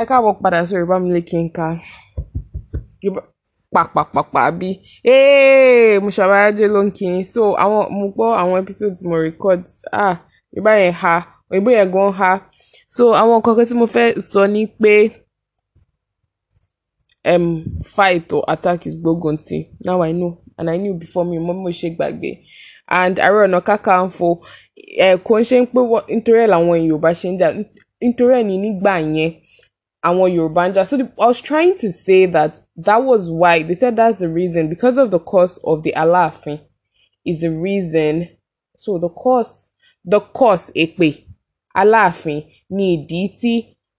ẹ káàbọ̀ padà sí Yorùbá Miliki Nka pàpàpàpà bí. Ee mo ṣàbáyájẹ́ ló ń kí n so àwọn mo gbọ́ àwọn episodes mo record. Ah Yorùbá yẹn ha. Òyìnbó yẹn gan ha. So àwọn kankan tí mo fẹ́ sọ ni pé um, fight or attack is gbógunti now I know. And I knew before me mo mo ṣe gbàgbé. And Ààrẹ Ọ̀nà Kakanfò ẹ̀ kò ń ṣe pé nítorí ẹ̀ làwọn Yorùbá ṣe ń jà. Nítorí ẹ̀ ní nígbà yẹn àwọn Yorùbá so the, I was trying to say that that was why they said that's the reason because of the cause of the Aláàfin is the reason. So the cause the cause èpè Aláàfin ní ìdí tí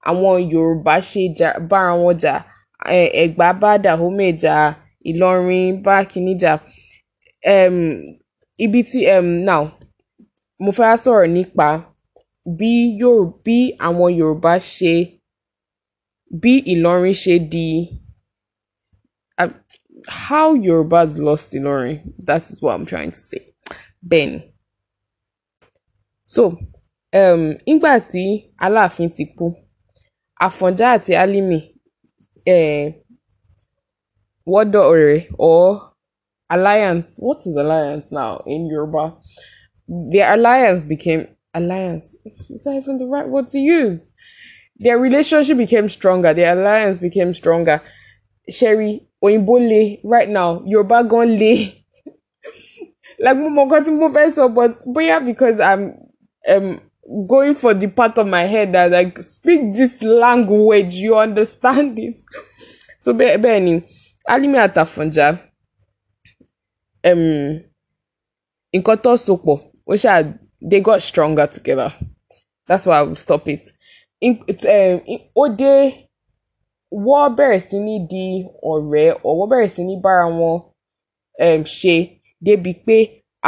àwọn Yorùbá ṣe bára wọn jà. Ẹ̀gbá bá Dahomey jà Ìlọrin bá kìíní jà. Um, ibi tí um, now mo fẹ́ sọ̀rọ̀ nípa bí àwọn Yorùbá ṣe bí Ìlọrin ṣe di uh, how Yorùbás lost Ìlọrin that is what I'm trying to say. Bẹ́ẹ̀ni so um, nígbà tí Aláàfin ti kú Àfọ̀njá àti Álímì wọ́dọ̀ rẹ̀ or alliance what is alliance now in Yoruba their alliance became alliance is that even the right word to use their relationship became stronger. Their alliance became stronger. Sherry òyìnbó le. Right now yorùbá gan le. Like mo mọ nǹkan tí mo fẹ́ sọ but but yeah, because i'm um, going for the part of my head that like speak this language you understand it? So bẹ́ẹ̀ bẹ́ẹ̀ ni. Alimi àtàfọ̀njá um, nǹkan tó so pọ̀ ó ṣáà they got stronger together. That's why i will stop it ó dé wọ́n bẹ̀rẹ̀ sí ní di ọ̀rẹ́ or wọ́n bẹ̀rẹ̀ sí ní bára wọn um, ṣe débi pé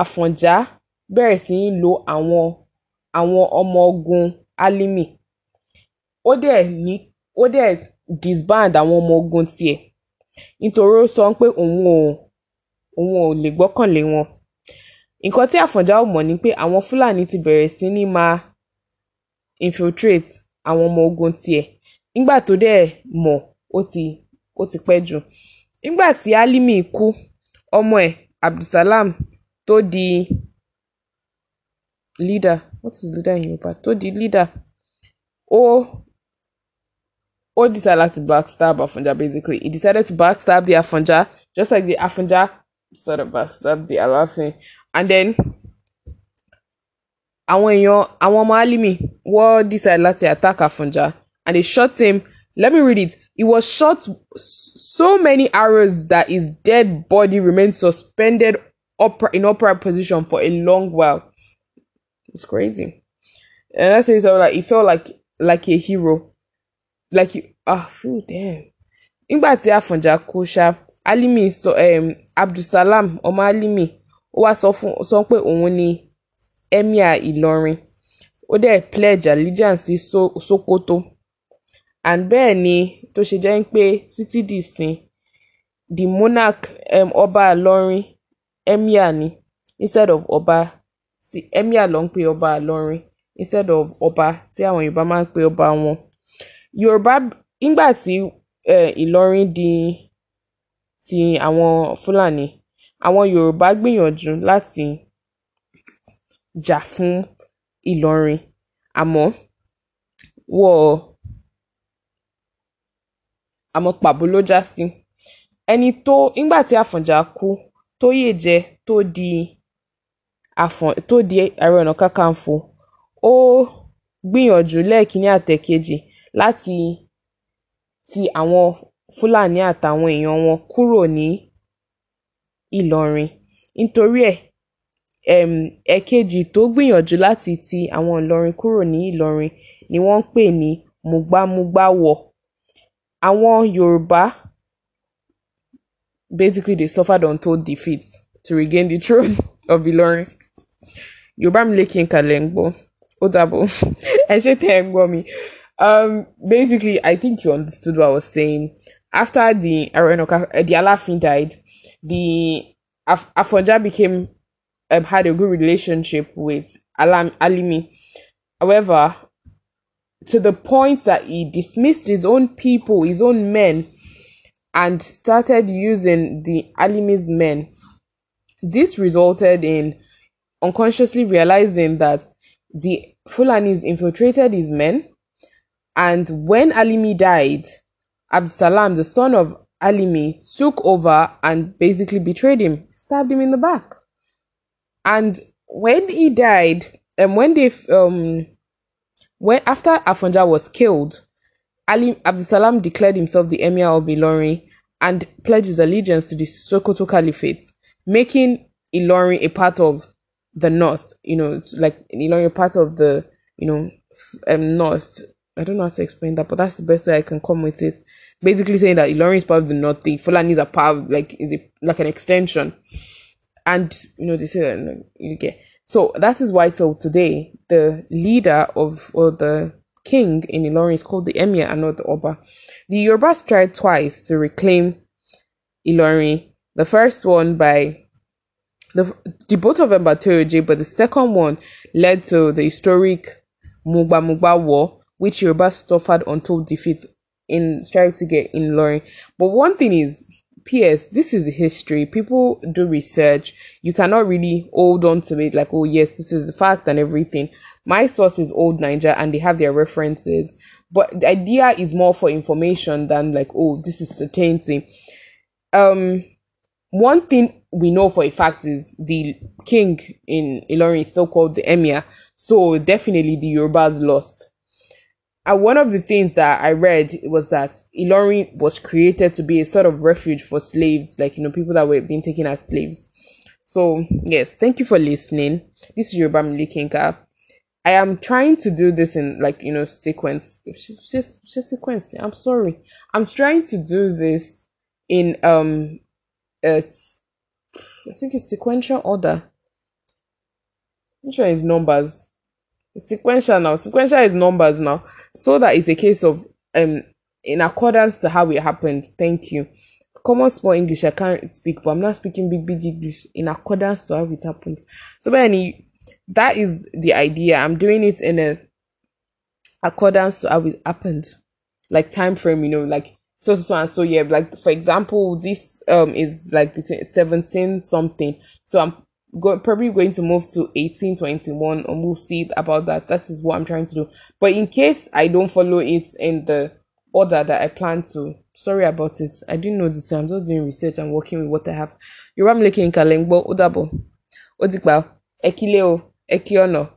Àfọ̀njá bẹ̀rẹ̀ sí ní lo àwọn àwọn ọmọ ogun Álímì ó dẹ̀ ní ó dẹ̀ disband àwọn ọmọ ogun tiẹ̀. Nítorí ó sọ pé òun ò òun ò lè gbọ́kànlé wọn. Nǹkan tí Àfọ̀njá ò mọ̀ ni pé àwọn Fúlàní ti bẹ̀rẹ̀ sí ní máa infiltrate àwọn ọmọ ogun tiẹ̀. Nígbà tó dẹ̀ mọ̀ ó ti ó ti pẹ́ jù. Nígbà tí Álímì kú ọmọ ẹ̀ Abdulsalam tó di leader what is leader in Yorùbá tó di leader ó ó decide láti backstab Afanja basically. He decided to backstab the Afanja just like the Afanja sort of backstab the Aláàfin and then àwọn èèyàn àwọn ọmọ Alimi wọ́n decide láti attack Afonja and they shot him. Let me read it. He was shot so many arrows that his dead body remained suspended upper in upright position for a long while. It's crazy. And I say so like he felt like like a hero. Like you ah oh, damn. Nígbà tí Afonja kú ṣá Alimi sọ um, Abdulsalam ọmọ Alimi ó wá sọ fún sọ pé òun ni emir ìlọrin. Ó dẹ̀ pledge allegiance sí so sokoto and bẹ́ẹ̀ ni tó ṣe jẹ́ pé títí dìsìn the monarch um, ọba ìlọrin emir ni. Instead of ọba tí emir ló ń pe ọba ìlọrin instead of ọba tí àwọn yorùbá máa ń pe ọba wọn. Yorùbá nígbà tí ìlọrin di ti àwọn fúlàní àwọn yorùbá gbìyànjú láti jà fún Ìlọrin. Àmọ́ wọ́n àmọ́ pàbó ló já sí. Ẹni tó nígbà tí Àfọ̀njá kú Tóyèjẹ tó di àfọ̀n tó di Ààrẹ Ọ̀nà Kakanfò ó gbìyànjú lẹ́ẹ̀kínní àtẹ̀kejì láti ti àwọn Fúlàní àtàwọn èèyàn wọn kúrò ní Ìlọrin. Nítorí ẹ̀ um ẹ̀kejì tó gbìyànjú láti ti àwọn ìlọrin kúrò ní ìlọrin ni wọ́n ń pè ní mùgbàmùgbàwọ̀ àwọn yorùbá basically they suffered untold defeats to regain the throne of ìlọrin. Yorùbá mi lè kí n kàlẹ̀ ń gbọ́ ó dàbọ̀. Ẹ ṣe tẹ́ mi. Um basically i think you understood what i was saying. After the arenoka the Aláàfin died the Af Afonja became um, had a good relationship with Alam Alimi. However, to the point that he dismissed his own people, his own men, and started using the Alimi's men. This resulted in unconsciously realizing that the Fulanis infiltrated his men, and when Alimi died, Absalam, the son of Alimi, took over and basically betrayed him, stabbed him in the back. And when he died, and when they um when after Afonja was killed, Ali Abdulsalam declared himself the emir of Ilorin and pledged his allegiance to the Sokoto Caliphate, making Ilorin a part of the north. You know, like Ilorin a part of the you know um north. I don't know how to explain that, but that's the best way I can come with it. Basically saying that Ilorin is part of the north, the Fulani is a part of, like is a, like an extension, and you know they say that you get so that is why till today the leader of or the king in Ilorin is called the emir and not the Oba. The Yorubas tried twice to reclaim Ilorin. The first one by the, the both of them by but the second one led to the historic Mugba Mugba War, which Yorubas suffered untold defeat in trying to get in Ilorin. But one thing is P.S. This is history. People do research. You cannot really hold on to it like, oh yes, this is the fact and everything. My source is Old Naija and they have their references. But the idea is more for information than like, oh, this is certainty. Um, one thing we know for a fact is the king in Ilorin is so called the emir. So definitely the Yorubas lost. And one of the things that I read was that Ilorin was created to be a sort of refuge for slaves, like, you know, people that were being taken as slaves. So, yes, thank you for listening. This is Yoruba Milikinka. I am trying to do this in, like, you know, sequence. Just, just, just sequence. I'm sorry. I'm trying to do this in, um, a, I think it's sequential order. Which one is numbers? Sequential now. Sequential is numbers now. So that is a case of um in accordance to how it happened. Thank you. Common small English I can't speak, but I'm not speaking big big English in accordance to how it happened. So but any that is the idea. I'm doing it in a accordance to how it happened. Like time frame, you know, like so so, so and so yeah. Like for example, this um is like between 17 something. So I'm go, probably going to move to 1821 or we'll see about that. That is what I'm trying to do. But in case I don't follow it in the order that I plan to, sorry about it. I didn't know this. I'm just doing research and working with what I have. Making Kalengbo, Odabo, Odikba, Ekileo, Ekiono.